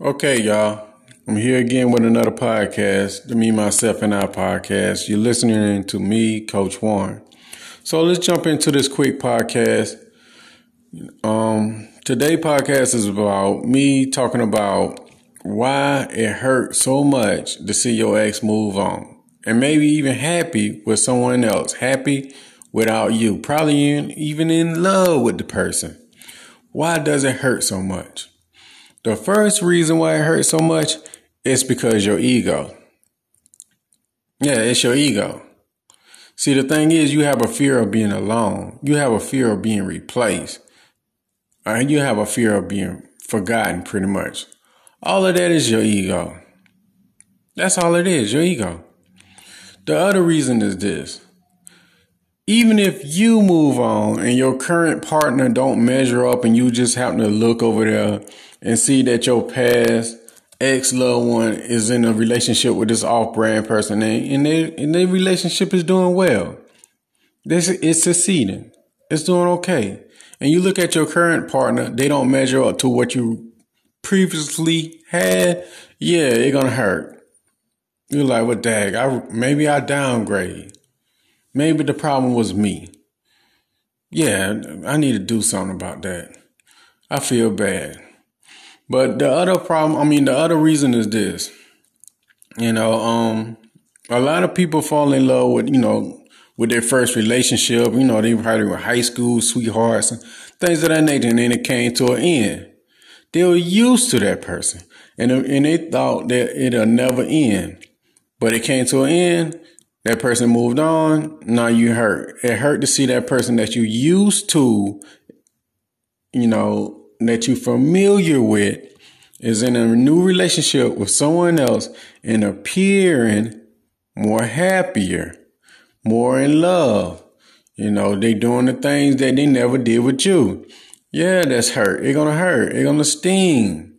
Okay, y'all. I'm here again with another podcast, the Me, Myself, and I podcast. You're listening to me, Coach Warren. So let's jump into this quick podcast. Um, today podcast is about me talking about why it hurt so much to see your ex move on, and maybe even happy with someone else, happy without you, probably even in love with the person. Why does it hurt so much? The first reason why it hurts so much is because your ego. Yeah, it's your ego. See, the thing is, you have a fear of being alone. You have a fear of being replaced. And you have a fear of being forgotten, pretty much. All of that is your ego. That's all it is, your ego. The other reason is this. Even if you move on and your current partner don't measure up and you just happen to look over there and see that your past ex loved one is in a relationship with this off brand person and, their and their relationship is doing well. This it's succeeding. It's doing okay. And you look at your current partner, they don't measure up to what you previously had. Yeah, it's gonna hurt. You're like, what the heck? I maybe I downgrade. Maybe the problem was me. Yeah, I need to do something about that. I feel bad. But the other problem, I mean, the other reason is this. You know, um, a lot of people fall in love with, you know, with their first relationship. You know, they probably were high school sweethearts and things of that nature, and then it came to an end. They were used to that person, and and they thought that it'll never end. But it came to an end. That person moved on. Now you hurt. It hurt to see that person that you used to, you know, that you're familiar with is in a new relationship with someone else and appearing more happier, more in love. You know, they doing the things that they never did with you. Yeah, that's hurt. It's gonna hurt. It's gonna sting.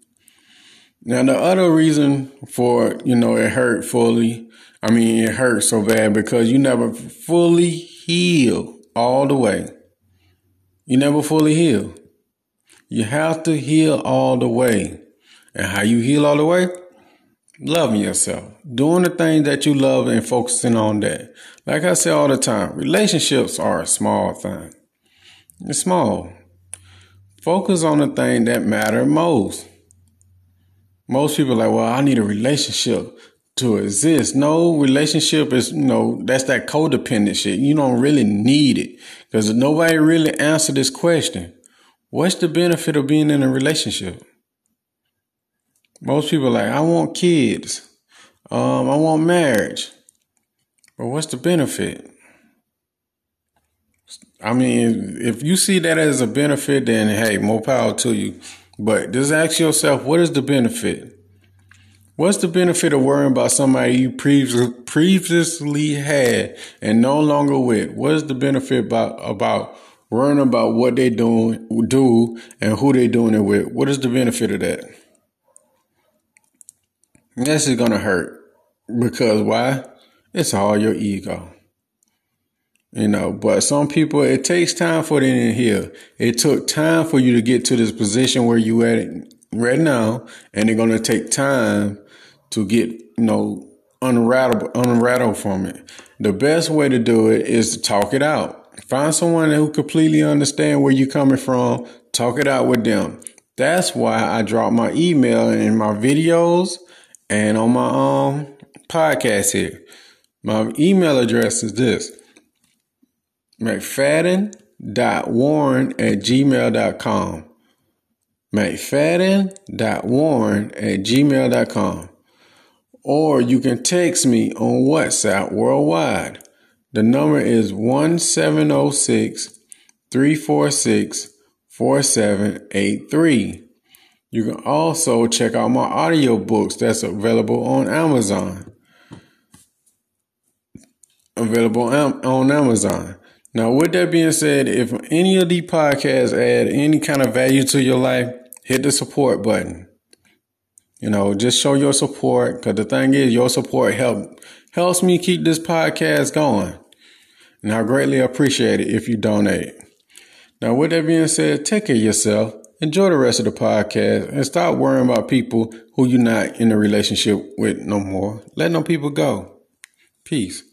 Now the other reason for, you know, it hurt fully, I mean it hurt so bad because you never fully heal all the way. You never fully heal. You have to heal all the way. And how you heal all the way? Loving yourself. Doing the things that you love and focusing on that. Like I say all the time, relationships are a small thing. It's small. Focus on the thing that matter most. Most people are like, well, I need a relationship to exist. No, relationship is, you know, that's that codependent shit. You don't really need it because nobody really answered this question. What's the benefit of being in a relationship? Most people are like, I want kids. Um, I want marriage. But what's the benefit? I mean, if you see that as a benefit, then hey, more power to you. But just ask yourself, what is the benefit? What's the benefit of worrying about somebody you previously had and no longer with? What is the benefit about about worrying about what they doing do and who they doing it with. What is the benefit of that? This is gonna hurt because why? It's all your ego. You know, but some people it takes time for them to heal. It took time for you to get to this position where you at right now, and they're gonna take time to get, you know, unrattled unrattled from it. The best way to do it is to talk it out. Find someone who completely understand where you're coming from. Talk it out with them. That's why I drop my email in my videos and on my um podcast here. My email address is this McFadden.warren at gmail.com. McFadden.warren at gmail.com. Or you can text me on WhatsApp worldwide the number is 1706 346 4783. You can also check out my audiobooks that's available on Amazon. Available on Amazon. Now, with that being said, if any of these podcasts add any kind of value to your life, hit the support button. You know, just show your support because the thing is, your support help helps me keep this podcast going. And I greatly appreciate it if you donate. Now, with that being said, take care of yourself enjoy the rest of the podcast and stop worrying about people who you're not in a relationship with no more. Let them people go. Peace.